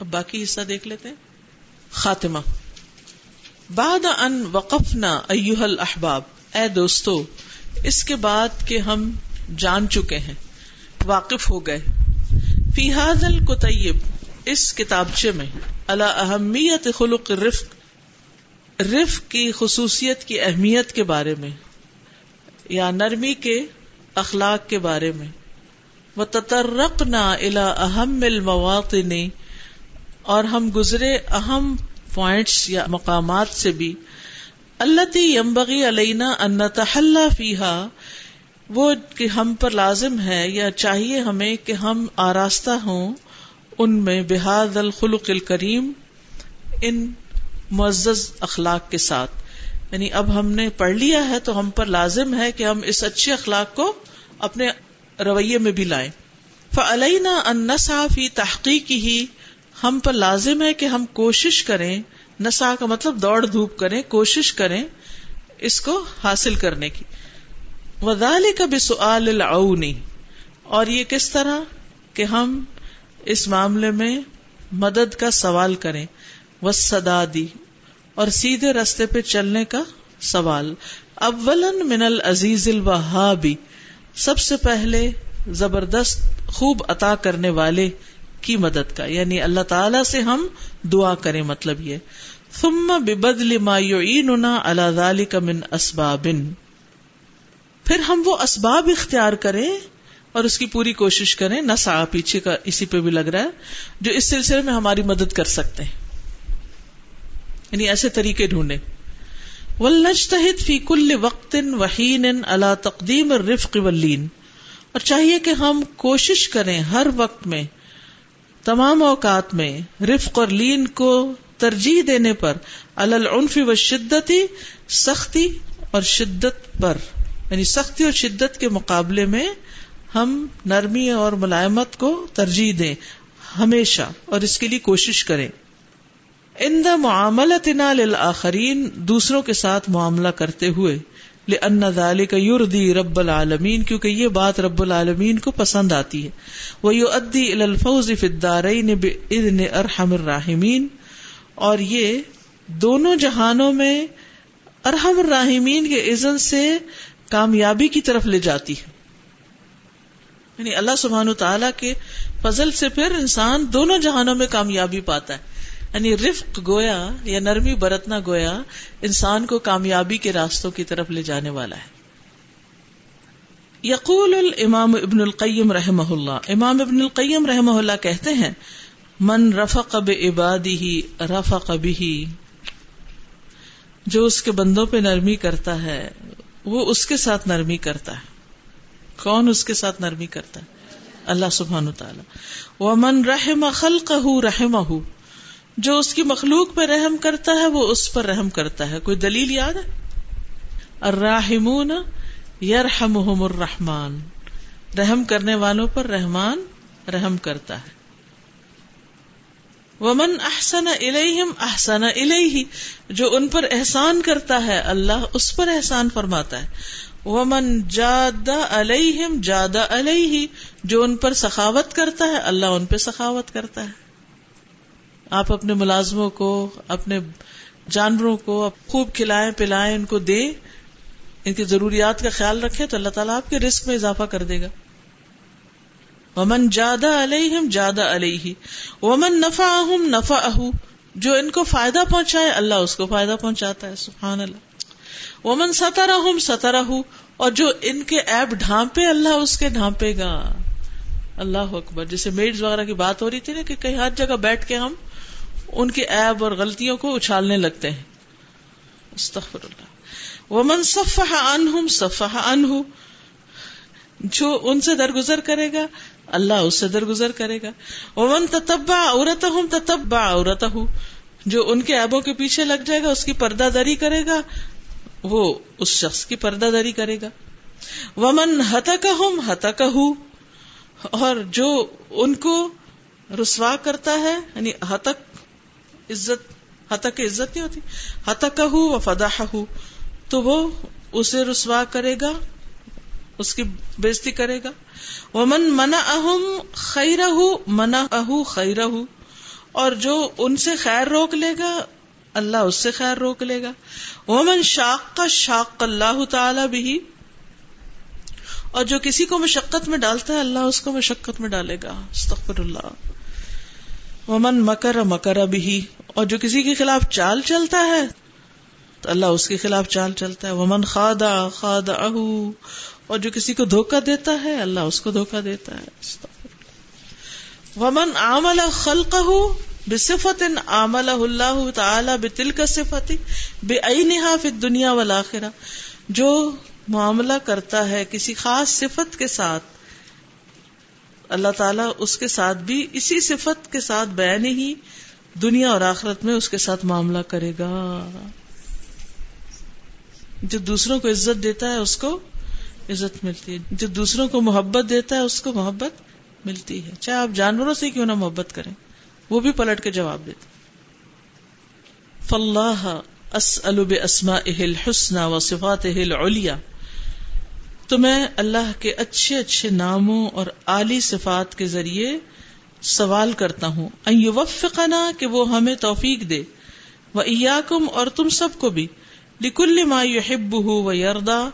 اب باقی حصہ دیکھ لیتے ہیں۔ خاتمہ۔ بعد ان وقفنا ایوہ الاحباب۔ اے دوستو، اس کے بعد کہ ہم جان چکے ہیں، واقف ہو گئے۔ فی هذا الکتیب، اس کتابچے میں۔ اللہ اہمیت خلق رفق رفق کی خصوصیت کی اہمیت کے بارے میں۔ یا نرمی کے اخلاق کے بارے میں۔ وہ تطرق نہ الا اہم المواطن اور ہم گزرے اہم پوائنٹس یا مقامات سے بھی۔ اللہ یمبغی علینا انتحلہ فیحا وہ کہ ہم پر لازم ہے یا چاہیے ہمیں کہ ہم آراستہ ہوں ان میں بحاد الخلق الکریم ان معزز اخلاق کے ساتھ۔ یعنی اب ہم نے پڑھ لیا ہے تو ہم پر لازم ہے کہ ہم اس اچھے اخلاق کو اپنے رویے میں بھی لائیں۔ فعلینہ انسا فی تحقیق ہی ہم پر لازم ہے کہ ہم کوشش کریں، نسا کا مطلب دوڑ دھوپ کریں، کوشش کریں اس کو حاصل کرنے کی۔ وزال کا بھی اور یہ کس طرح؟ کہ ہم اس معاملے میں مدد کا سوال کریں۔ وہ سدا دی اور سیدھے رستے پہ چلنے کا سوال۔ اولن من العزیز الوہابی سب سے پہلے زبردست خوب عطا کرنے والے کی مدد کا یعنی اللہ تعالی سے ہم دعا کریں مطلب یہ۔ ثم ببدل ما يعيننا على ذلك من اسباب پھر ہم وہ اسباب اختیار کریں اور اس کی پوری کوشش کریں۔ نہ سا پیچھے کا، اسی پہ بھی لگ رہا ہے، جو اس سلسلے میں ہماری مدد کر سکتے ہیں۔ یعنی ایسے طریقے ڈھونڈے ولنجتہد فی کل وقت وحین اللہ تقدیم الرفق واللین اور چاہیے کہ ہم کوشش کریں ہر وقت میں تمام اوقات میں رفق اور لین کو ترجیح دینے پر العنف و شدتی سختی اور شدت پر۔ یعنی سختی اور شدت کے مقابلے میں ہم نرمی اور ملائمت کو ترجیح دیں۔ ہمیشہ۔ اور اس کے لیے کوشش کریں۔ ان دا معاملت دوسروں کے ساتھ معاملہ کرتے ہوئے۔ لأن ذلك يرضي رب العالمین کیونکہ یہ بات رب العالمین کو پسند آتی ہے۔ وہ يؤدي الى الفوز في الدارين باذن ارحم الراحمین اور یہ دونوں جہانوں میں ارحم الراحمین کے اذن سے کامیابی کی طرف لے جاتی ہے۔ یعنی اللہ سبحانہ تعالی کے فضل سے پھر انسان دونوں جہانوں میں کامیابی پاتا ہے۔ یعنی رفق گویا یا نرمی برتنا گویا انسان کو کامیابی کے راستوں کی طرف لے جانے والا ہے۔ یقول الامام ابن القیم رحم اللہ۔ امام ابن القیم رحم اللہ کہتے ہیں، من رفق عبادی ہی رفق بھی جو اس کے بندوں پہ نرمی کرتا ہے، وہ اس کے ساتھ نرمی کرتا ہے۔ کون اس کے ساتھ نرمی کرتا ہے؟ اللہ سبحان تعالی وہ من رحم خلق رحم جو اس کی مخلوق پہ رحم کرتا ہے وہ اس پر رحم کرتا ہے کوئی دلیل یاد ہے؟ الراحمون یرحمہم الرحمان رحم کرنے والوں پر رحمان رحم کرتا ہے۔ ومن احسن الیہم احسن الیہ، جو ان پر احسان کرتا ہے اللہ اس پر احسان فرماتا ہے۔ ومن جاد علیہم جاد علیہ جو ان پر سخاوت کرتا ہے اللہ ان پہ سخاوت کرتا ہے۔ آپ اپنے ملازموں کو، اپنے جانوروں کو خوب کھلائیں، پلائیں، ان کو دیں، ان کی ضروریات کا خیال رکھے تو اللہ تعالیٰ آپ کے رسک میں اضافہ کر دے گا۔ ومن جادہ علیہم جادہ علیہ ومن نفا اہم نفا اہ جو ان کو فائدہ پہنچائے، اللہ اس کو فائدہ پہنچاتا ہے سبحان اللہ ومن ستر ستر اور جو ان کے ایپ ڈھانپے، اللہ اس کے ڈھانپے گا۔ اللہ اکبر۔ جیسے میڈ وغیرہ کی بات ہو رہی تھی نا کہ کئی ہر جگہ بیٹھ کے ہم ان کے ایب اور غلطیوں کو اچھالنے لگتے ہیں۔ استغفر اللہ۔ وہ من صفح انہم صفح انہ جو ان سے درگزر کرے گا، اللہ اس سے درگزر کرے گا۔ وہ من تتبع عورت ہوں تتبع عورت جو ان کے ایبوں کے پیچھے لگ جائے گا، اس کی پردہ دری کرے گا، وہ اس شخص کی پردہ دری کرے گا۔ ومن ہتک ہوں اور جو ان کو رسوا کرتا ہے یعنی ہتک عزت حتک عزت نہیں ہوتی۔ حتک و فدا تو وہ اسے رسوا کرے گا، اس کی بےزتی کرے گا۔ وہ من منا اہم خیر منا اہ خیر اور جو ان سے خیر روک لے گا، اللہ اس سے خیر روک لے گا۔ ومن شاق کا شاق اللہ تعالی بھی اور جو کسی کو مشقت میں ڈالتا ہے، اللہ اس کو مشقت میں ڈالے گا۔ استغفر اللہ۔ ومن مکر مکر بھی اور جو کسی کے خلاف چال چلتا ہے، تو اللہ اس کے خلاف چال چلتا ہے۔ ومن خادا خاد اہ اور جو کسی کو دھوکا دیتا ہے، اللہ اس کو دھوکا دیتا ہے۔ ومن عمل خلق بے صفت عمل اللہ تعالی بے تل کا صفت بے عینہا فی دنیا والا جو معاملہ کرتا ہے کسی خاص صفت کے ساتھ اللہ تعالیٰ اس کے ساتھ بھی اسی صفت کے ساتھ بیان ہی دنیا اور آخرت میں اس کے ساتھ معاملہ کرے گا۔ جو دوسروں کو عزت دیتا ہے اس کو عزت ملتی ہے۔ جو دوسروں کو محبت دیتا ہے اس کو محبت ملتی ہے۔ چاہے آپ جانوروں سے کیوں نہ محبت کریں، وہ بھی پلٹ کے جواب دیتے فلاح اسلب اسما اہل حسن و صفات اہل اولیا تو میں اللہ کے اچھے اچھے ناموں اور اعلی صفات کے ذریعے سوال کرتا ہوں۔ وفقنا کہ وہ ہمیں توفیق دے۔ وہ ایاکم اور تم سب کو بھی۔ لکل ما یحب و یردا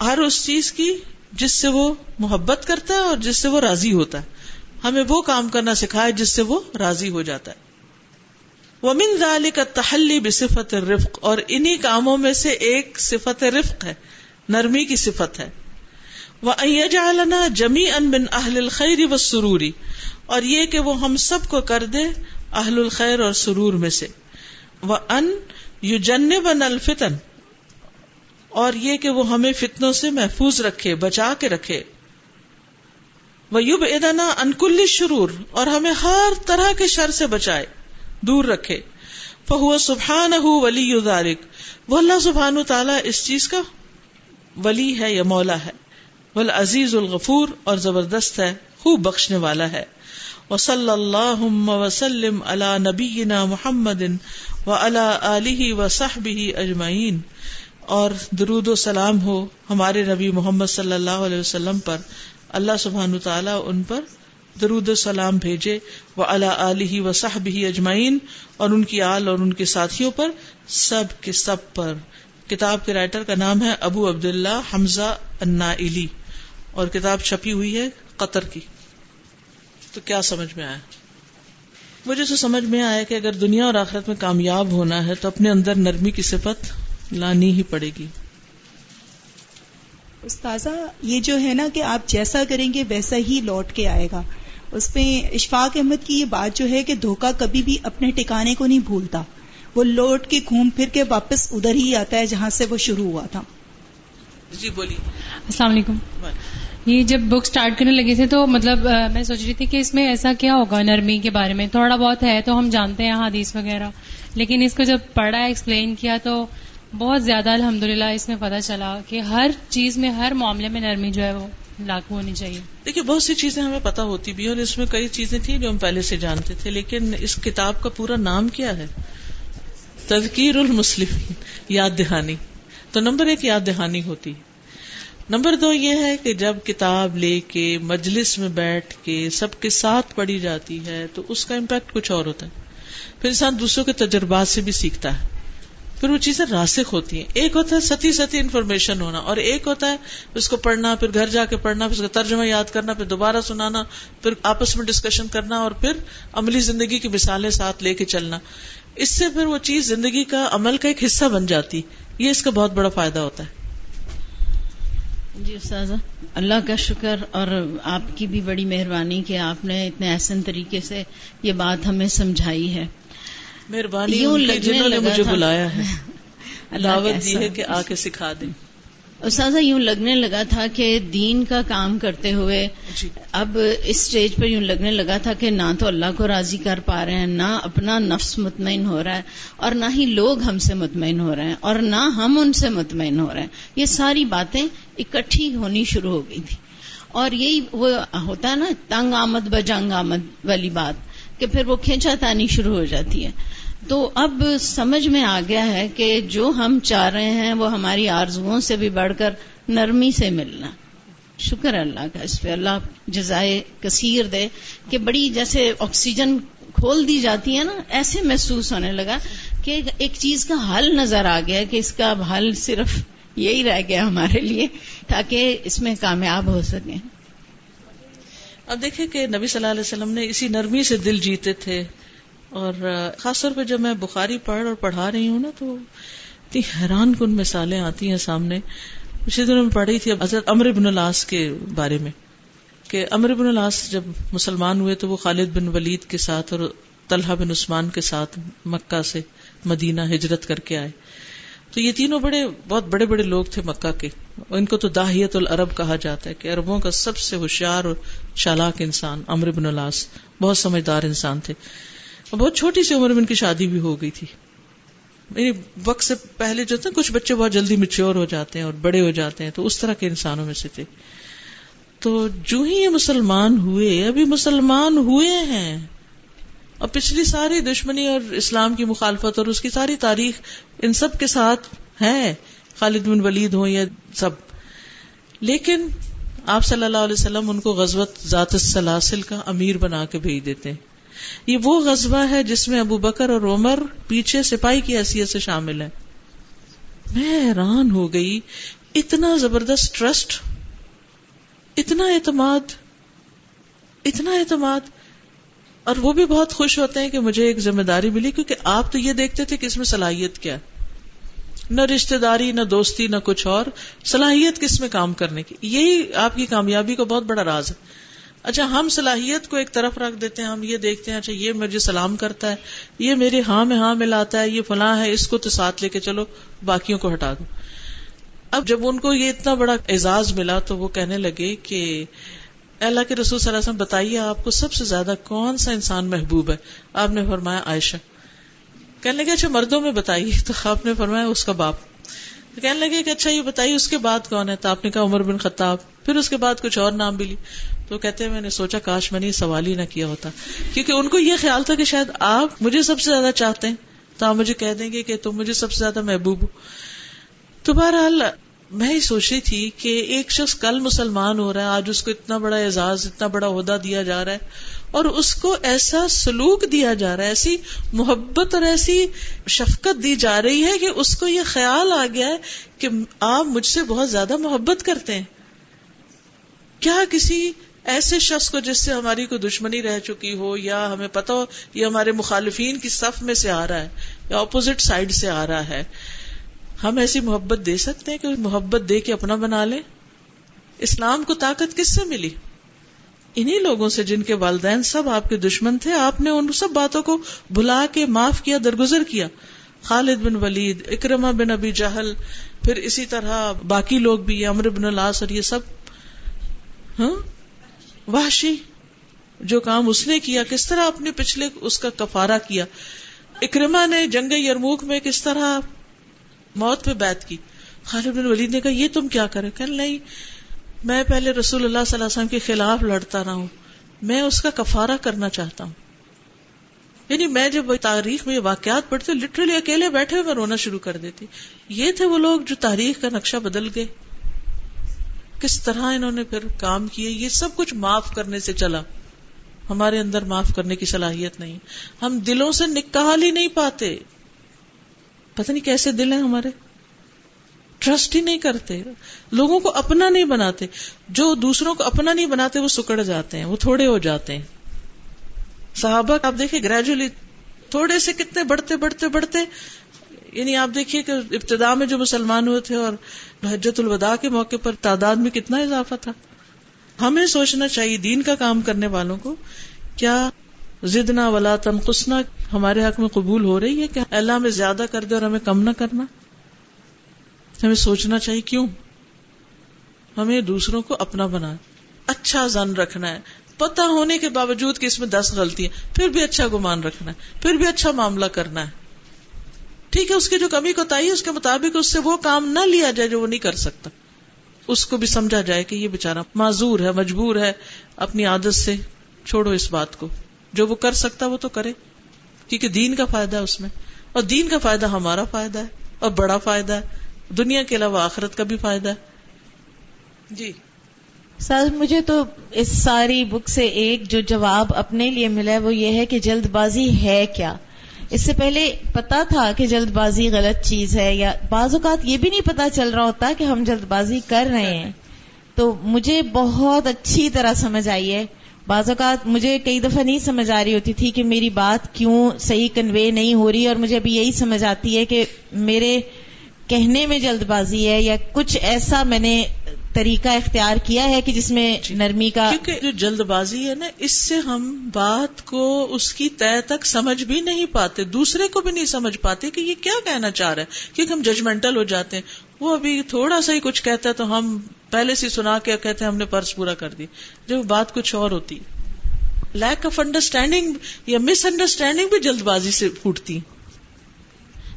ہر اس چیز کی جس سے وہ محبت کرتا ہے اور جس سے وہ راضی ہوتا ہے۔ ہمیں وہ کام کرنا سکھائے جس سے وہ راضی ہو جاتا ہے۔ ومن ذالک کا تحلی بصفت رفق اور انہی کاموں میں سے ایک صفت رفق ہے۔ نرمی کی صفت ہے۔ وہ جالنا جمی ان بن اہل الخیر و سروری اور یہ کہ وہ ہم سب کو کر دے اہل الخیر اور سرور میں سے۔ وہ ان یو جن بن الفتن۔ اور یہ کہ وہ ہمیں فتنوں سے محفوظ رکھے، بچا کے رکھے۔ وہ یوب ادنا انکل شرور اور ہمیں ہر طرح کے شر سے بچائے، دور رکھے۔ فہو سبحان ولی ادارک وہ اللہ سبحان تعالیٰ اس چیز کا ولی ہے یا مولا ہے۔ وہ عزیز الغفور اور زبردست ہے، خوب بخشنے والا ہے۔ وہ اللہ وسلم اللہ نبی محمد و اللہ علی و صحب اجمعین۔ اور درود و سلام ہو ہمارے نبی محمد صلی اللہ علیہ وسلم پر۔ اللہ سبحان تعالیٰ ان پر درود و سلام بھیجے۔ وہ اللہ علیہ و صحب اجمعین۔ اور ان کی آل اور ان کے ساتھیوں پر سب کے سب پر کتاب کے رائٹر کا نام ہے ابو عبد اللہ حمزہ انا اور کتاب چھپی ہوئی ہے قطر کی۔ تو کیا سمجھ میں آیا؟ مجھے تو سمجھ میں آیا کہ اگر دنیا اور آخرت میں کامیاب ہونا ہے تو اپنے اندر نرمی کی صفت لانی ہی پڑے گی۔ استاذہ، یہ جو ہے نا کہ آپ جیسا کریں گے ویسا ہی لوٹ کے آئے گا۔ اس میں اشفاق احمد کی یہ بات جو ہے کہ دھوکا کبھی بھی اپنے ٹھکانے کو نہیں بھولتا۔ وہ لوٹ کے گھوم پھر کے واپس ادھر ہی آتا ہے جہاں سے وہ شروع ہوا تھا۔ جی بولیے۔ السلام علیکم۔ یہ جب بک سٹارٹ کرنے لگے تھے تو مطلب میں سوچ رہی تھی کہ اس میں ایسا کیا ہوگا نرمی کے بارے میں؟ تھوڑا بہت ہے تو ہم جانتے ہیں حدیث وغیرہ لیکن اس کو جب پڑھا ایکسپلین کیا تو بہت زیادہ الحمد اس میں پتا چلا کہ ہر چیز میں ہر معاملے میں نرمی جو ہے وہ لاگو ہونی چاہیے۔ دیکھیے بہت سی چیزیں ہمیں پتا ہوتی بھی اور اس میں کئی چیزیں تھیں جو ہم پہلے سے جانتے تھے لیکن اس کتاب کا پورا نام کیا ہے؟ تذکیر المسلم یاد دہانی۔ تو نمبر ایک یاد دہانی ہوتی۔ نمبر دو یہ ہے کہ جب کتاب لے کے مجلس میں بیٹھ کے سب کے ساتھ پڑھی جاتی ہے تو اس کا امپیکٹ کچھ اور ہوتا ہے۔ پھر انسان دوسروں کے تجربات سے بھی سیکھتا ہے۔ پھر وہ چیزیں راسک ہوتی ہیں۔ ایک ہوتا ہے ستی ستی انفارمیشن ہونا اور ایک ہوتا ہے اس کو پڑھنا، پھر گھر جا کے پڑھنا، پھر اس کا ترجمہ یاد کرنا، پھر دوبارہ سنانا، پھر آپس میں ڈسکشن کرنا اور پھر عملی زندگی کی مثالیں ساتھ لے کے چلنا۔ اس سے پھر وہ چیز زندگی کا عمل کا ایک حصہ بن جاتی۔ یہ اس کا بہت بڑا فائدہ ہوتا ہے۔ جی استاذ اللہ کا شکر اور آپ کی بھی بڑی مہربانی کہ آپ نے اتنے احسن طریقے سے یہ بات ہمیں سمجھائی ہے۔ مہربانی جنہوں نے مجھے بلایا ہے۔ دعوت دی ہے کہ آ کے سکھا دیں۔ استاذہ یوں لگنے لگا تھا کہ دین کا کام کرتے ہوئے جی۔ اب اس اسٹیج پر یوں لگنے لگا تھا کہ نہ تو اللہ کو راضی کر پا رہے ہیں نہ اپنا نفس مطمئن ہو رہا ہے اور نہ ہی لوگ ہم سے مطمئن ہو رہے ہیں اور نہ ہم ان سے مطمئن ہو رہے ہیں۔ یہ ساری باتیں اکٹھی ہونی شروع ہو گئی تھی۔ اور یہی وہ ہوتا ہے نا تنگ آمد بجنگ آمد والی بات کہ پھر وہ کھینچا تانی شروع ہو جاتی ہے۔ تو اب سمجھ میں آ گیا ہے کہ جو ہم چاہ رہے ہیں وہ ہماری آرزوؤں سے بھی بڑھ کر نرمی سے ملنا۔ شکر اللہ کا، اس پہ اللہ جزائے کثیر دے کہ بڑی جیسے آکسیجن کھول دی جاتی ہیں نا، ایسے محسوس ہونے لگا کہ ایک چیز کا حل نظر آ گیا کہ اس کا اب حل صرف یہی رہ گیا ہمارے لیے تاکہ اس میں کامیاب ہو سکیں۔ اب دیکھیں کہ نبی صلی اللہ علیہ وسلم نے اسی نرمی سے دل جیتے تھے۔ اور خاص طور پہ جب میں بخاری پڑھ اور پڑھا رہی ہوں نا تو اتنی حیران کن مثالیں آتی ہیں سامنے۔ اسی دن میں پڑھ رہی تھی حضرت امر بن الاس کے بارے میں کہ امر بن الاس جب مسلمان ہوئے تو وہ خالد بن ولید کے ساتھ اور طلحہ بن عثمان کے ساتھ مکہ سے مدینہ ہجرت کر کے آئے۔ تو یہ تینوں بڑے، بہت بڑے بڑے لوگ تھے مکہ کے۔ ان کو تو داہیت العرب کہا جاتا ہے کہ اربوں کا سب سے ہوشیار اور چالاک انسان امر بن الاس بہت سمجھدار انسان تھے۔ اور بہت چھوٹی سی عمر میں ان کی شادی بھی ہو گئی تھی۔ یعنی وقت سے پہلے جو تھے، کچھ بچے بہت جلدی میچور ہو جاتے ہیں اور بڑے ہو جاتے ہیں، تو اس طرح کے انسانوں میں سے تھے۔ تو جو ہی یہ مسلمان ہوئے، ابھی مسلمان ہوئے ہیں۔ اور پچھلی ساری دشمنی اور اسلام کی مخالفت اور اس کی ساری تاریخ ان سب کے ساتھ ہے۔ خالد بن ولید ہوں یا سب۔ لیکن آپ صلی اللہ علیہ وسلم ان کو غزوت ذات السلاسل کا امیر بنا کے بھیج دیتے ہیں۔ یہ وہ غزبہ ہے جس میں ابو بکر اور عمر پیچھے سپاہی کی حیثیت سے شامل ہے میں حیران ہو گئی، اتنا زبردست ٹرسٹ، اتنا اعتماد اتنا اعتماد۔ اور وہ بھی بہت خوش ہوتے ہیں کہ مجھے ایک ذمہ داری ملی، کیونکہ آپ تو یہ دیکھتے تھے کہ اس میں صلاحیت کیا نہ رشتے داری نہ دوستی، نہ کچھ اور، صلاحیت کس میں کام کرنے کی۔ یہی آپ کی کامیابی کا بہت بڑا راز ہے۔ اچھا ہم صلاحیت کو ایک طرف رکھ دیتے ہیں، ہم یہ دیکھتے ہیں اچھا یہ مجھے سلام کرتا ہے، یہ میرے ہاں میں ہاں ملاتا ہے، یہ فلاں ہے، اس کو تو ساتھ لے کے چلو، باقیوں کو ہٹا دو۔ اب جب ان کو یہ اتنا بڑا اعزاز ملا تو وہ کہنے لگے کہ اللہ کے رسول صلی اللہ علیہ وسلم، بتائیے آپ کو سب سے زیادہ کون سا انسان محبوب ہے؟ آپ نے فرمایا عائشہ۔ کہنے لگے اچھا مردوں میں بتائیے۔ تو آپ نے فرمایا اس کا باپ۔ کہنے لگے کہ اچھا یہ بتائیے، اس کے بعد کون ہے؟ تو آپ نے کہا عمر بن خطاب۔ پھر اس کے بعد کچھ اور نام بھی لی۔ تو کہتے ہیں، میں نے سوچا کاش میں نے سوال ہی نہ کیا ہوتا۔ کیونکہ ان کو یہ خیال تھا کہ شاید آپ مجھے سب سے زیادہ چاہتے ہیں، تو آپ مجھے کہہ دیں گے کہ تم مجھے سب سے زیادہ محبوب ہو۔ تو بہرحال میں ہی سوچ رہی تھی کہ ایک شخص کل مسلمان ہو رہا ہے، آج اس کو اتنا بڑا اعزاز، اتنا بڑا عہدہ دیا جا رہا ہے، اور اس کو ایسا سلوک دیا جا رہا ہے، ایسی محبت اور ایسی شفقت دی جا رہی ہے کہ اس کو یہ خیال آ گیا ہے کہ آپ مجھ سے بہت زیادہ محبت کرتے ہیں۔ کیا کسی ایسے شخص کو جس سے ہماری کوئی دشمنی رہ چکی ہو یا ہمیں پتا ہو یہ ہمارے مخالفین کی صف میں سے آ رہا ہے یا اپوزٹ سائڈ سے آ رہا ہے، ہم ایسی محبت دے سکتے ہیں کہ محبت دے کے اپنا بنا لیں؟ اسلام کو طاقت کس سے ملی؟ انہی لوگوں سے جن کے والدین سب آپ کے دشمن تھے، آپ نے ان سب باتوں کو بلا کے معاف کیا، درگزر کیا۔ خالد بن ولید اکرما بن ابی جہل، پھر اسی طرح باقی لوگ بھی امر بن الاس اور یہ سب۔ ہاں؟ وحشی جو کام اس نے کیا، کس طرح اپنے پچھلے اس کا کفارہ کیا؟ اکرما نے جنگ یرموک میں کس طرح موت پہ بیت کی؟ خالد بن ولید نے کہا، یہ تم کیا کرے؟ کہ نہیں، میں پہلے رسول اللہ صلی اللہ علیہ وسلم کے خلاف لڑتا رہا ہوں۔ میں اس کا کفارہ کرنا چاہتا ہوں۔ یعنی میں جب تاریخ میں واقعات پڑھتی لٹرلی اکیلے بیٹھے ہوئے میں رونا شروع کر دیتی۔ یہ تھے وہ لوگ جو تاریخ کا نقشہ بدل گئے۔ کس طرح انہوں نے پھر کام کیے؟ یہ سب کچھ معاف کرنے سے چلا۔ ہمارے اندر معاف کرنے کی صلاحیت نہیں۔ ہم دلوں سے نکال ہی نہیں پاتے۔ پتہ نہیں کیسے دل ہیں ہمارے۔ ٹرسٹ ہی نہیں کرتے۔ لوگوں کو اپنا نہیں بناتے۔ جو دوسروں کو اپنا نہیں بناتے، وہ سکڑ جاتے ہیں، وہ تھوڑے ہو جاتے ہیں۔ صحابہ، آپ دیکھیں گریجولی تھوڑے سے کتنے بڑھتے بڑھتے بڑھتے۔ یعنی آپ دیکھیے کہ ابتدا میں جو مسلمان ہوئے تھے اور حجت الوداع کے موقع پر تعداد میں کتنا اضافہ تھا۔ ہمیں سوچنا چاہیے دین کا کام کرنے والوں کو، کیا زدنا ولا تنقصنا ہمارے حق میں قبول ہو رہی ہے؟ کہ اللہ میں زیادہ کر دے اور ہمیں کم نہ کرنا؟ ہمیں سوچنا چاہیے کیوں؟ ہمیں دوسروں کو اپنا بنا اچھا زن رکھنا ہے۔ پتہ ہونے کے باوجود کہ اس میں دس غلطی پھر بھی اچھا گمان رکھنا ہے، پھر بھی اچھا معاملہ کرنا ہے۔ ٹھیک ہے اس کی جو کمی کو تائی اس کے مطابق اس سے وہ کام نہ لیا جائے جو وہ نہیں کر سکتا۔ اس کو بھی سمجھا جائے کہ یہ بےچارا معذور ہے مجبور ہے اپنی عادت سے چھوڑو اس بات کو۔ جو وہ کر سکتا وہ تو کرے کیونکہ دین کا فائدہ ہے اس میں۔ اور دین کا فائدہ ہمارا فائدہ ہے اور بڑا فائدہ ہے۔ دنیا کے علاوہ آخرت کا بھی فائدہ ہے۔ جی۔ سر مجھے تو اس ساری بک سے ایک جو جواب اپنے لیے ملا ہے وہ یہ ہے کہ جلد بازی ہے کیا؟ اس سے پہلے پتا تھا کہ جلد بازی غلط چیز ہے یا بعض اوقات یہ بھی نہیں پتا چل رہا ہوتا کہ ہم جلد بازی کر رہے ہیں۔ تو مجھے بہت اچھی طرح سمجھ آئی ہے۔ بعض اوقات مجھے کئی دفعہ نہیں سمجھ آ رہی ہوتی تھی کہ میری بات کیوں صحیح کنوے نہیں ہو رہی اور مجھے ابھی یہی سمجھ آتی ہے کہ میرے کہنے میں جلد بازی ہے یا کچھ ایسا میں نے طریقہ اختیار کیا ہے کہ جس میں جی۔ نرمی کا کیونکہ جو جلد بازی ہے نا اس سے ہم بات کو اس کی طے تک سمجھ بھی نہیں پاتے دوسرے کو بھی نہیں سمجھ پاتے کہ یہ کیا کہنا چاہ رہا ہے کیونکہ ہم ججمنٹل ہو جاتے ہیں۔ وہ ابھی تھوڑا سا ہی کچھ کہتا ہے تو ہم پہلے سے سنا کے کہتے ہیں ہم نے پرس پورا کر دی جب بات کچھ اور ہوتی۔ لیک آف انڈرسٹینڈنگ یا مس انڈرسٹینڈنگ بھی جلد بازی سے پھوٹتی۔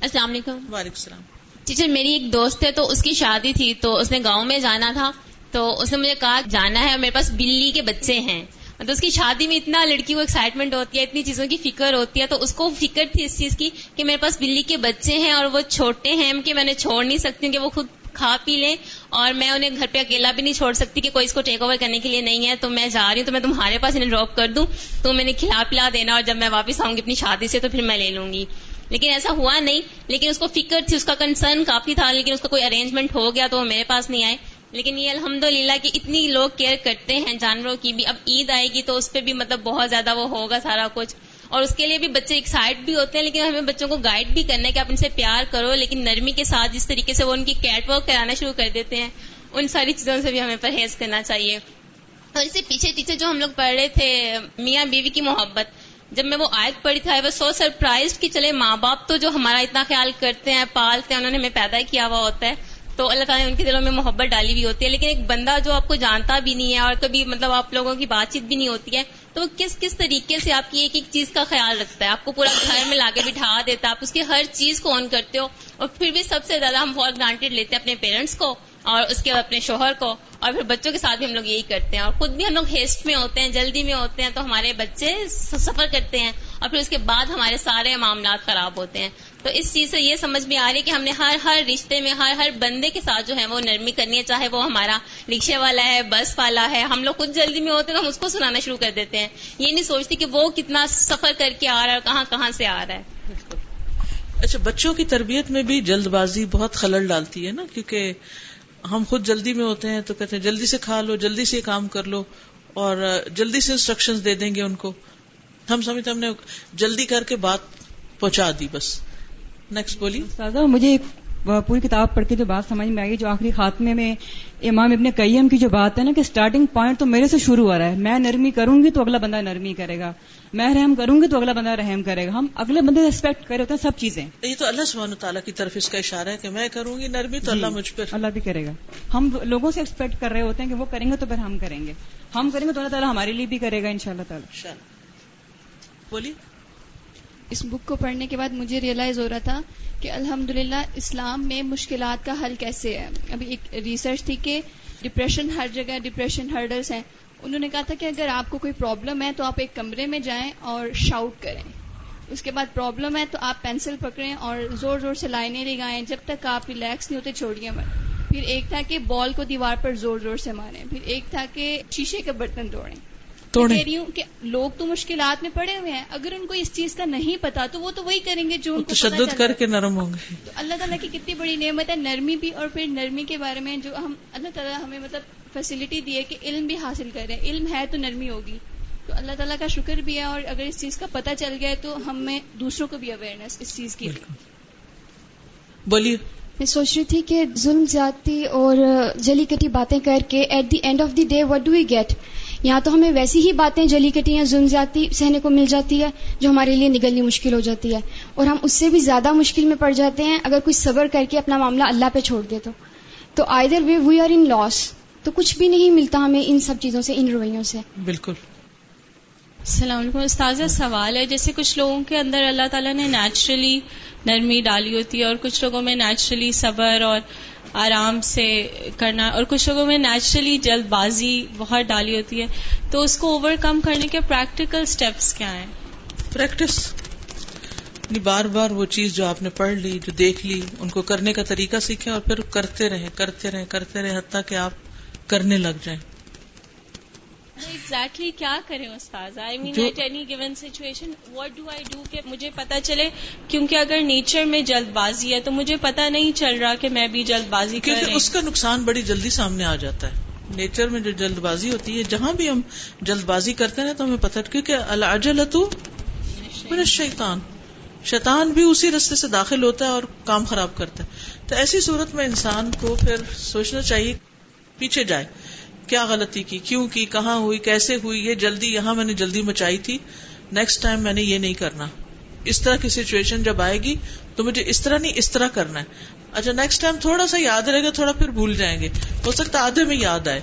السلام علیکم۔ وعلیکم السلام۔ ٹیچر میری ایک دوست ہے تو اس کی شادی تھی تو اس نے گاؤں میں جانا تھا تو اس نے مجھے کہا جانا ہے اور میرے پاس بلی کے بچے ہیں تو اس کی شادی میں اتنا لڑکی کو ایکسائٹمنٹ ہوتی ہے، اتنی چیزوں کی فکر ہوتی ہے تو اس کو فکر تھی اس چیز کی کہ میرے پاس بلی کے بچے ہیں اور وہ چھوٹے ہیں کہ میں نے چھوڑ نہیں سکتی ہوں کہ وہ خود کھا پی لیں اور میں انہیں گھر پہ اکیلا بھی نہیں چھوڑ سکتی کہ کوئی اس کو ٹیک اوور کرنے کے لیے نہیں ہے، تو میں جا رہی ہوں تو میں تمہارے پاس انہیں ڈراپ کر دوں، تو میں نے کھلا پلا دینا اور جب میں واپس آؤں گی اپنی شادی سے تو پھر میں لے لوں گی۔ لیکن ایسا ہوا نہیں، لیکن اس کو فکر تھی، اس کا کنسرن کافی تھا، لیکن اس کا کوئی ارینجمنٹ ہو گیا تو وہ میرے پاس نہیں آئے۔ لیکن یہ الحمد للہ کہ اتنی لوگ کیئر کرتے ہیں جانوروں کی بھی۔ اب عید آئے گی تو اس پہ بھی مطلب بہت زیادہ وہ ہوگا سارا کچھ۔ اور اس کے لیے بھی بچے ایکسائٹ بھی ہوتے ہیں، لیکن ہمیں بچوں کو گائیڈ بھی کرنا ہے کہ آپ ان سے پیار کرو۔ لیکن نرمی کے ساتھ جس طریقے سے وہ ان کی کیٹ ورک کرانا شروع کر دیتے ہیں، ان ساری چیزوں سے بھی ہمیں پرہیز کرنا چاہیے۔ اور اس سے پیچھے پیچھے جو ہم لوگ پڑھ رہے تھے میاں بیوی کی محبت جب میں وہ آیت پڑھی تھی وہ سو سرپرائز کہ چلے ماں باپ تو جو ہمارا اتنا خیال کرتے ہیں، پالتے ہیں، انہوں نے ہمیں پیدا کیا ہوا ہوتا ہے۔ تو اللہ تعالیٰ نے ان کے دلوں میں محبت ڈالی ہوئی ہوتی ہے۔ لیکن ایک بندہ جو آپ کو جانتا بھی نہیں ہے اور کبھی مطلب آپ لوگوں کی بات چیت بھی نہیں ہوتی ہے، تو کس کس طریقے سے آپ کی ایک ایک چیز کا خیال رکھتا ہے؟ آپ کو پورا گھر میں لا کے بٹھا دیتا ہے، آپ اس کی ہر چیز کو آن کرتے ہو اور پھر بھی سب سے زیادہ ہم فور گرانٹیڈ لیتے ہیں اپنے پیرنٹس کو۔ اور اس کے بعد اپنے شوہر کو اور پھر بچوں کے ساتھ بھی ہم لوگ یہی کرتے ہیں اور خود بھی ہم لوگ ہیسٹ میں ہوتے ہیں، جلدی میں ہوتے ہیں تو ہمارے بچے سفر کرتے ہیں اور پھر اس کے بعد ہمارے سارے معاملات خراب ہوتے ہیں۔ تو اس چیز سے یہ سمجھ میں آ رہی ہے کہ ہم نے ہر ہر رشتے میں، ہر ہر بندے کے ساتھ جو ہے وہ نرمی کرنی ہے، چاہے وہ ہمارا رکشے والا ہے، بس والا ہے، ہم لوگ خود جلدی میں ہوتے ہیں تو ہم اس کو سنانا شروع کر دیتے ہیں۔ یہ نہیں سوچتی کہ وہ کتنا سفر کر کے آ رہا ہے اور کہاں کہاں سے آ رہا ہے۔ اچھا بچوں کی تربیت میں بھی جلد بازی بہت خلل ڈالتی ہے نا؟ کیونکہ ہم خود جلدی میں ہوتے ہیں تو کہتے ہیں جلدی سے کھا لو، جلدی سے کام کر لو اور جلدی سے انسٹرکشن دے دیں گے ان کو۔ ہم سمجھتے ہم نے جلدی کر کے بات پہنچا دی بس۔ نیکسٹ بولی مجھے پوری کتاب پڑھ کے جو بات سمجھ میں آئی، جو آخری خاتمے میں امام ابن قیم کی جو بات ہے نا، کہ اسٹارٹنگ پوائنٹ تو میرے سے شروع ہو رہا ہے۔ میں نرمی کروں گی تو اگلا بندہ نرمی کرے گا۔ میں رحم کروں گی تو اگلا بندہ رحم کرے گا۔ ہم اگلے بندے ایکسپیکٹ کرے ہوتے ہیں سب چیزیں۔ یہ تو اللہ سبحانہ تعالیٰ کی طرف اس کا اشارہ ہے کہ میں کروں گی نرمی تو اللہ جی، مجھ پر۔ اللہ بھی کرے گا۔ ہم لوگوں سے ایکسپیکٹ کر رہے ہوتے ہیں کہ وہ کریں گے تو پھر ہم کریں گے۔ ہم کریں گے تو اللہ تعالیٰ ہمارے لیے بھی کرے گا ان شاء اللہ تعالیٰ بولی اس بک کو پڑھنے کے بعد مجھے ریئلائز ہو رہا تھا کہ الحمد اسلام میں مشکلات کا حل کیسے ہے۔ ابھی ایک ریسرچ تھی کہ ڈپریشن ہر جگہ ڈپریشن ہرڈلس ہیں۔ انہوں نے کہا تھا کہ اگر آپ کو کوئی پرابلم ہے تو آپ ایک کمرے میں جائیں اور شاؤٹ کریں۔ اس کے بعد پرابلم ہے تو آپ پینسل پکڑیں اور زور زور سے لائنیں لگائیں جب تک آپ ریلیکس نہیں ہوتے چھوڑیے مت۔ پھر ایک تھا کہ بال کو دیوار پر زور زور سے ماریں۔ پھر ایک تھا کہ شیشے کے برتن توڑیں۔ کہہ رہی ہوں کہ لوگ تو مشکلات میں پڑے ہوئے ہیں۔ اگر ان کو اس چیز کا نہیں پتا تو وہ تو وہی کریں گے جو ان کو تشدد کر کے نرم ہوں گے۔ تو اللہ تعالیٰ کی کتنی بڑی نعمت ہے نرمی بھی اور پھر نرمی کے بارے میں جو ہم اللہ تعالیٰ ہمیں مطلب فیسلٹی دی ہے کہ علم بھی حاصل کریں علم ہے تو نرمی ہوگی تو اللہ تعالیٰ کا شکر بھی ہے اور اگر اس چیز کا پتہ چل گیا تو ہمیں دوسروں کو بھی اویئرنیس اس چیز کی. بولیے میں سوچ رہی تھی کہ ظلم زیادتی اور جلی کٹی باتیں کر کے at the end of the day what do you get یہاں تو ہمیں ویسی ہی باتیں جلی کٹی یا ظلم زیادتی سہنے کو مل جاتی ہے جو ہمارے لیے نگلنی مشکل ہو جاتی ہے۔ اور ہم اس سے بھی زیادہ مشکل میں پڑ جاتے ہیں اگر کوئی صبر کر کے اپنا معاملہ اللہ پہ چھوڑ دے تو۔ تو آئی در وے وی آر ان لاس تو کچھ بھی نہیں ملتا ہمیں ان سب چیزوں سے ان رویوں سے۔ بالکل۔ السلام علیکم۔ استاذہ سوال ہے جیسے کچھ لوگوں کے اندر اللہ تعالیٰ نے نیچرلی نرمی ڈالی ہوتی ہے اور کچھ لوگوں میں نیچرلی صبر اور آرام سے کرنا اور کچھ لوگوں میں نیچرلی جلد بازی بہت ڈالی ہوتی ہے۔ تو اس کو اوور کم کرنے کے پریکٹیکل اسٹیپس کیا ہیں؟ پریکٹس یعنی بار بار وہ چیز جو آپ نے پڑھ لی جو دیکھ لی ان کو کرنے کا طریقہ سیکھیں اور پھر کرتے رہیں کرتے رہیں کرتے رہیں حتیٰ کہ آپ کرنے لگ جائیں۔ ایگزیکٹلی کیا کریں استاذ؟ I mean at any given situation what do I do کہ مجھے پتا چلے؟ کیونکہ اگر نیچر میں جلد بازی ہے تو مجھے پتا نہیں چل رہا کہ میں بھی جلد بازی کیونکہ اس کا نقصان بڑی جلدی سامنے آ جاتا ہے۔ نیچر میں جو جلد بازی ہوتی ہے جہاں بھی ہم جلد بازی کرتے ہیں تو ہمیں پتہ کیونکہ العجلتو من الشیطان۔ شیطان بھی اسی رستے سے داخل ہوتا ہے اور کام خراب کرتا ہے۔ تو ایسی صورت میں انسان کو پھر سوچنا چاہیے پیچھے جائے۔ کیا غلطی کی؟ کیوں کی؟ کہاں ہوئی؟ کیسے ہوئی؟ یہ جلدی، یہاں میں نے جلدی مچائی تھی۔ نیکسٹ ٹائم میں نے یہ نہیں کرنا۔ اس طرح کی سچویشن جب آئے گی تو مجھے اس طرح نہیں، اس طرح کرنا ہے۔ اچھا نیکسٹ ٹائم تھوڑا سا یاد رہے گا، تھوڑا پھر بھول جائیں گے۔ ہو سکتا آدھے میں یاد آئے۔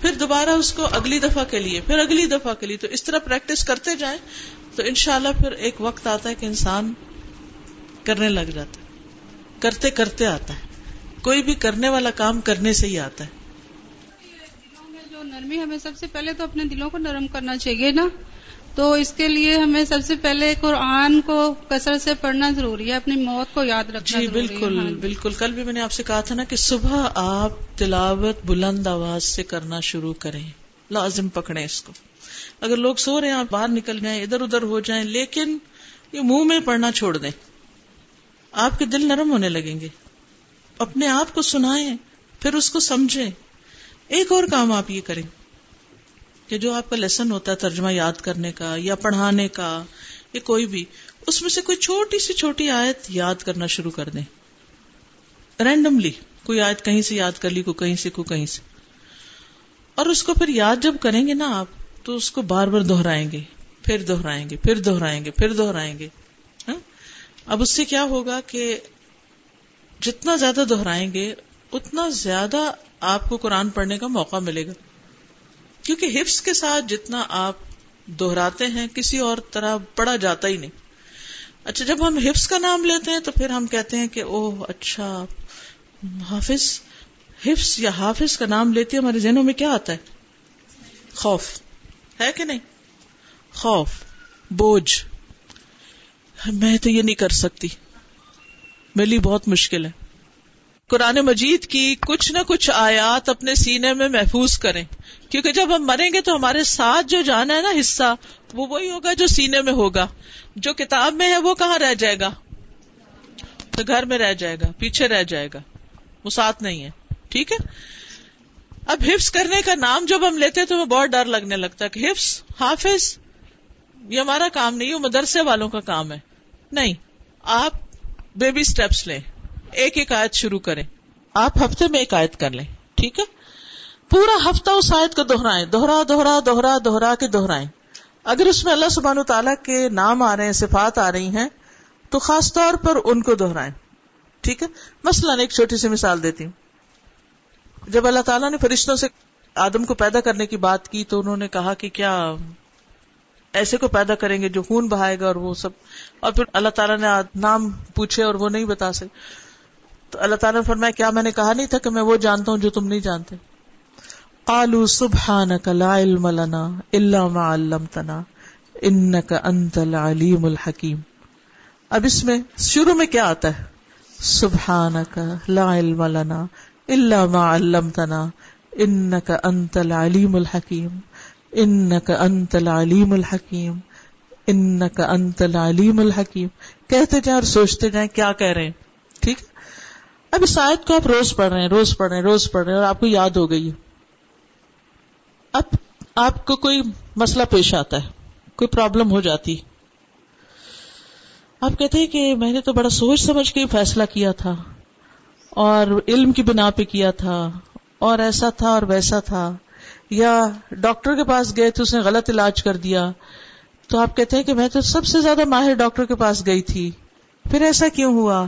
پھر دوبارہ اس کو اگلی دفعہ کے لیے، پھر اگلی دفعہ کے لیے۔ تو اس طرح پریکٹس کرتے جائیں تو انشاءاللہ پھر ایک وقت آتا ہے کہ انسان کرنے لگ جاتا ہے۔ کرتے کرتے آتا ہے۔ کوئی بھی کرنے والا کام کرنے سے ہی آتا ہے۔ نرمی ہمیں سب سے پہلے تو اپنے دلوں کو نرم کرنا چاہیے نا۔ تو اس کے لیے ہمیں سب سے پہلے قرآن کو کثرت سے پڑھنا ضروری ہے اپنی موت کو یاد رکھنا جی بالکل ہاں بالکل۔ کل بھی میں نے آپ سے کہا تھا نا کہ صبح آپ تلاوت بلند آواز سے کرنا شروع کریں۔ لازم پکڑے اس کو۔ اگر لوگ سو رہے ہیں آپ باہر نکل جائیں ادھر ادھر ہو جائیں لیکن یہ منہ میں پڑھنا چھوڑ دیں۔ آپ کے دل نرم ہونے لگیں گے۔ اپنے آپ کو سنائیں پھر اس کو سمجھیں۔ ایک اور کام آپ یہ کریں کہ جو آپ کا لیسن ہوتا ہے ترجمہ یاد کرنے کا یا پڑھانے کا یا کوئی بھی، اس میں سے کوئی چھوٹی سی چھوٹی آیت یاد کرنا شروع کر دیں۔ رینڈملی کوئی آیت کہیں سے یاد کر لی کو کہیں سے کو کہیں سے۔ اور اس کو پھر یاد جب کریں گے نا آپ، تو اس کو بار بار دہرائیں گے۔ پھر دہرائیں گے، پھر دہرائیں گے، پھر دہرائیں گے۔ ہاں؟ اب اس سے کیا ہوگا کہ جتنا زیادہ دہرائیں گے، اتنا زیادہ آپ کو قرآن پڑھنے کا موقع ملے گا۔ کیونکہ حفظ کے ساتھ جتنا آپ دہراتے ہیں، کسی اور طرح پڑھا جاتا ہی نہیں۔ اچھا جب ہم حفظ کا نام لیتے ہیں تو پھر ہم کہتے ہیں کہ اوہ اچھا حافظ، حفظ یا حافظ کا نام لیتے ہمارے ذہنوں میں کیا آتا ہے؟ خوف۔ ہے کہ نہیں؟ خوف، بوجھ۔ میں تو یہ نہیں کر سکتی۔ میرے لیے بہت مشکل ہے۔ قرآن مجید کی کچھ نہ کچھ آیات اپنے سینے میں محفوظ کریں۔ کیونکہ جب ہم مریں گے تو ہمارے ساتھ جو جانا ہے نا حصہ، وہ وہی ہوگا جو سینے میں ہوگا۔ جو کتاب میں ہے وہ کہاں رہ جائے گا؟ تو گھر میں رہ جائے گا، پیچھے رہ جائے گا۔ وہ ساتھ نہیں ہے۔ ٹھیک ہے؟ اب حفظ کرنے کا نام جب ہم لیتے تو ہمیں بہت ڈر لگنے لگتا ہے کہ حفظ، حافظ، یہ ہمارا کام نہیں، وہ مدرسے والوں کا کام ہے۔ نہیں، آپ بیبی اسٹیپس لیں۔ ایک ایک آیت شروع کریں۔ آپ ہفتے میں ایک آیت کر لیں، ٹھیک ہے؟ پورا ہفتہ اس آیت کو دوہرائیں دوہرا دوہرا دوہرا دوہرا کے دوہرائیں اگر اس میں اللہ سبحان و تعالیٰ کے نام آ رہے ہیں، صفات آ رہی ہیں، تو خاص طور پر ان کو دوہرائیں ٹھیک ہے؟ مثلاً ایک چھوٹی سی مثال دیتی ہوں۔ جب اللہ تعالیٰ نے فرشتوں سے آدم کو پیدا کرنے کی بات کی، تو انہوں نے کہا کہ کیا ایسے کو پیدا کریں گے جو خون بہائے گا اور وہ سب۔ اور پھر اللہ تعالیٰ نے نام پوچھے اور وہ نہیں بتا سکے۔ تو اللہ تعالیٰ نے فرمایا، کیا میں نے کہا نہیں تھا کہ میں وہ جانتا ہوں جو تم نہیں جانتے؟ قالوا سبحانك لا علم لنا الا ما علمتنا انك انت العليم الحكيم اب اس میں، شروع میں کیا آتا ہے؟ سبحانك لا علم لنا الا ما علمتنا انك انت العليم الحكيم انك انت العليم الحكيم انك انت العليم الحكيم کہتے جائیں اور سوچتے جائیں کیا کہہ رہے ہیں؟ ٹھیک؟ اب اس آیت کو آپ روز پڑھ رہے ہیں، روز پڑھ رہے ہیں، روز پڑھ رہے ہیں اور آپ کو یاد ہو گئی اب آپ کو کوئی مسئلہ پیش آتا ہے، کوئی پرابلم ہو جاتی۔ آپ کہتے ہیں کہ میں نے تو بڑا سوچ سمجھ کے فیصلہ کیا تھا اور علم کی بنا پہ کیا تھا اور ایسا تھا اور ویسا تھا۔ یا ڈاکٹر کے پاس گئے تو اس نے غلط علاج کر دیا۔ تو آپ کہتے ہیں کہ میں تو سب سے زیادہ ماہر ڈاکٹر کے پاس گئی تھی۔ پھر ایسا کیوں ہوا؟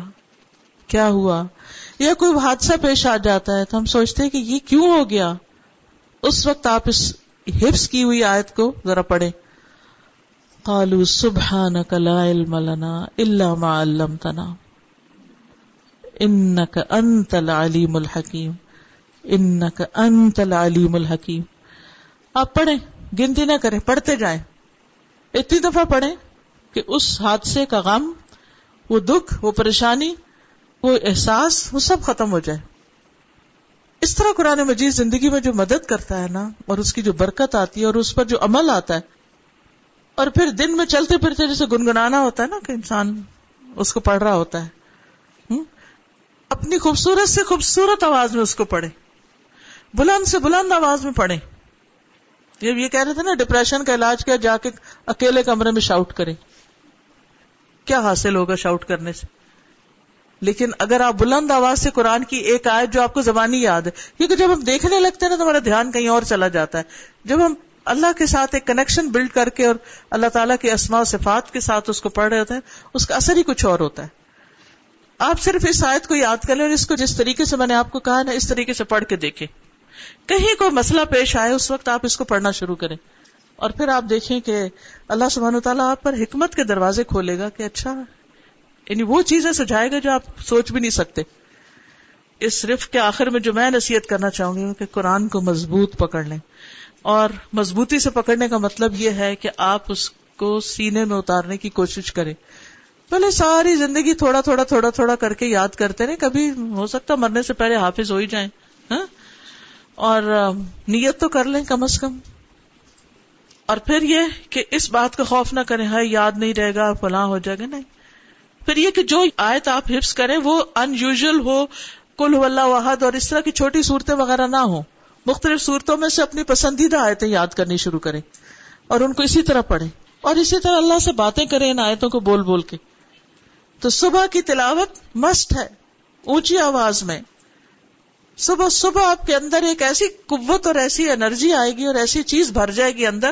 کیا ہوا؟ یا کوئی حادثہ پیش آ جاتا ہے تو ہم سوچتے ہیں کہ یہ کیوں ہو گیا؟ اس وقت آپ اس حفظ کی ہوئی آیت کو ذرا پڑھیں۔ قالوا سبحانك لا علم لنا الا ما علمتنا، انك انت العليم الحكيم انك انت العليم الحكيم آپ پڑھیں، گنتی نہ کریں، پڑھتے جائیں۔ اتنی دفعہ پڑھیں کہ اس حادثے کا غم، وہ دکھ، وہ پریشانی وہ احساس وہ سب ختم ہو جائے۔ اس طرح قرآن مجید زندگی میں جو مدد کرتا ہے نا، اور اس کی جو برکت آتی ہے اور اس پر جو عمل آتا ہے، اور پھر دن میں چلتے پھرتے جیسے گنگنانا ہوتا ہے نا کہ انسان اس کو پڑھ رہا ہوتا ہے۔ اپنی خوبصورت سے خوبصورت آواز میں اس کو پڑھے بلند سے بلند آواز میں پڑھے جب یہ کہہ رہے تھے نا ڈپریشن کا علاج کیا، جا کے اکیلے کمرے میں شاؤٹ کریں۔ کیا حاصل ہوگا شاؤٹ کرنے سے؟ لیکن اگر آپ بلند آواز سے قرآن کی ایک آیت جو آپ کو زبانی یاد ہے، کیونکہ جب ہم دیکھنے لگتے ہیں نا تو ہمارا دھیان کہیں اور چلا جاتا ہے۔ جب ہم اللہ کے ساتھ ایک کنیکشن بلڈ کر کے اور اللہ تعالیٰ کے اسماء و صفات کے ساتھ اس کو پڑھ رہے ہوتے ہیں، اس کا اثر ہی کچھ اور ہوتا ہے۔ آپ صرف اس آیت کو یاد کر لیں اور اس کو جس طریقے سے میں نے آپ کو کہا نا، اس طریقے سے پڑھ کے دیکھیں۔ کہیں کوئی مسئلہ پیش آئے اس وقت آپ اس کو پڑھنا شروع کریں۔ اور پھر آپ دیکھیں کہ اللہ سبحانہ تعالیٰ آپ پر حکمت کے دروازے کھولے گا کہ اچھا یعنی وہ چیزیں سجائے گا جو آپ سوچ بھی نہیں سکتے۔ اس صرف کے آخر میں جو میں نصیحت کرنا چاہوں گی کہ قرآن کو مضبوط پکڑ لیں۔ اور مضبوطی سے پکڑنے کا مطلب یہ ہے کہ آپ اس کو سینے میں اتارنے کی کوشش کریں۔ پہلے ساری زندگی تھوڑا تھوڑا تھوڑا تھوڑا کر کے یاد کرتے رہے کبھی ہو سکتا مرنے سے پہلے حافظ ہو ہی جائیں۔ ہاں؟ اور نیت تو کر لیں کم از کم۔ اور پھر یہ کہ اس بات کا خوف نہ کریں ہائی یاد نہیں رہے گا، فلاں ہو جائے گا۔ نہیں۔ پھر یہ کہ جو آیت آپ حفظ کریں وہ ان یوژل ہو کل اللہ واحد اور اس طرح کی چھوٹی صورتیں وغیرہ نہ ہو مختلف صورتوں میں سے اپنی پسندیدہ آیتیں یاد کرنی شروع کریں اور ان کو اسی طرح پڑھیں۔ اور اسی طرح اللہ سے باتیں کریں ان آیتوں کو بول بول کے۔ تو صبح کی تلاوت مسٹ ہے، اونچی آواز میں۔ صبح صبح آپ کے اندر ایک ایسی قوت اور ایسی انرجی آئے گی اور ایسی چیز بھر جائے گی اندر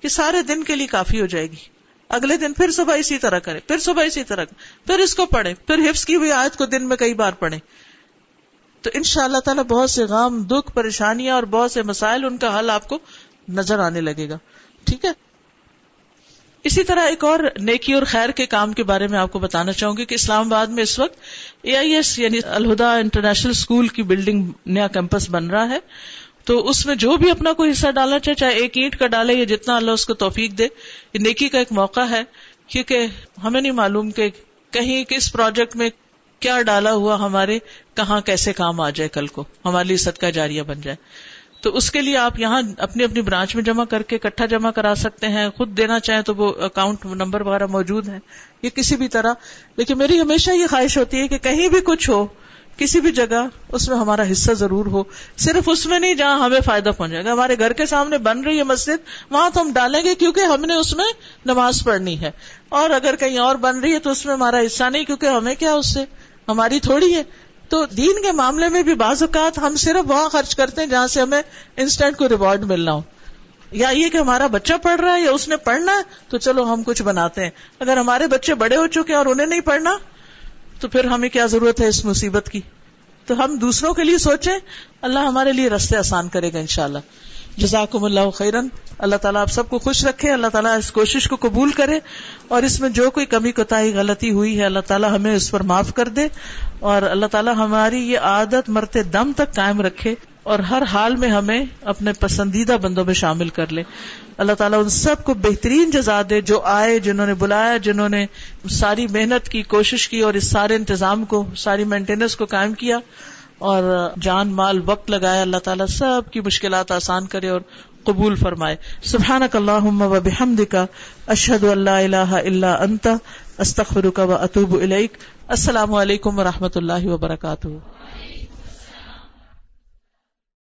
کہ سارے دن کے لیے کافی ہو جائے گی۔ اگلے دن پھر صبح اسی طرح کرے، پھر صبح اسی طرح پھر اس کو پڑھے، پھر حفظ کی ہوئی آیت کو دن میں کئی بار پڑھے۔ تو ان شاء اللہ تعالیٰ بہت سے غام دکھ، پریشانیاں اور بہت سے مسائل ان کا حل آپ کو نظر آنے لگے گا۔ ٹھیک ہے؟ اسی طرح ایک اور نیکی اور خیر کے کام کے بارے میں آپ کو بتانا چاہوں گی کہ اسلام آباد میں اس وقت اے آئی ایس یعنی الہدا انٹرنیشنل اسکول کی بلڈنگ نیا کیمپس بن رہا ہے۔ تو اس میں جو بھی اپنا کوئی حصہ ڈالنا چاہے چاہے ایک اینٹ کا ڈالے یا جتنا اللہ اس کو توفیق دے، یہ نیکی کا ایک موقع ہے، کیونکہ ہمیں نہیں معلوم کہ کہیں کس پروجیکٹ میں کیا ڈالا ہوا ہمارے، کہاں کیسے کام آ جائے کل کو، ہمارے لیے صدقہ جاریہ بن جائے۔ تو اس کے لیے آپ یہاں اپنی اپنی برانچ میں جمع کر کے اکٹھا جمع کرا سکتے ہیں، خود دینا چاہیں تو وہ اکاؤنٹ نمبر وغیرہ موجود ہے یہ کسی بھی طرح۔ لیکن میری ہمیشہ یہ خواہش ہوتی ہے کہ کہیں بھی کچھ ہو کسی بھی جگہ اس میں ہمارا حصہ ضرور ہو۔ صرف اس میں نہیں جہاں ہمیں فائدہ پہنچے گا۔ ہمارے گھر کے سامنے بن رہی ہے مسجد، وہاں تو ہم ڈالیں گے کیونکہ ہم نے اس میں نماز پڑھنی ہے۔ اور اگر کہیں اور بن رہی ہے تو اس میں ہمارا حصہ نہیں، کیونکہ ہمیں کیا اس سے؟ ہماری تھوڑی ہے۔ تو دین کے معاملے میں بھی بعض اوقات ہم صرف وہاں خرچ کرتے ہیں جہاں سے ہمیں انسٹنٹ کو ریوارڈ ملنا ہو۔ یا یہ کہ ہمارا بچہ پڑھ رہا ہے یا اس نے پڑھنا ہے تو چلو ہم کچھ بناتے ہیں۔ اگر ہمارے بچے بڑے ہو چکے ہیں اور انہیں نہیں پڑھنا تو پھر ہمیں کیا ضرورت ہے اس مصیبت کی؟ تو ہم دوسروں کے لیے سوچیں، اللہ ہمارے لیے رستے آسان کرے گا انشاءاللہ۔ جزاکم اللہ خیرن۔ اللہ تعالیٰ آپ سب کو خوش رکھے، اللہ تعالیٰ اس کوشش کو قبول کرے اور اس میں جو کوئی کمی کوتا غلطی ہوئی ہے، اللہ تعالیٰ ہمیں اس پر معاف کر دے اور اللہ تعالیٰ ہماری یہ عادت مرتے دم تک قائم رکھے اور ہر حال میں ہمیں اپنے پسندیدہ بندوں میں شامل کر لے۔ اللہ تعالیٰ ان سب کو بہترین جزا دے، جو آئے، جنہوں نے بلایا، جنہوں نے ساری محنت کی، کوشش کی اور اس سارے انتظام کو، ساری مینٹیننس کو قائم کیا اور جان، مال، وقت لگایا، اللہ تعالیٰ سب کی مشکلات آسان کرے اور قبول فرمائے۔ سبحان اللہ و بحمد کا اشد اللہ اللہ اللہ انتا استخر کا و اطوب السلام علیکم و رحمۃ اللہ وبرکاتہ۔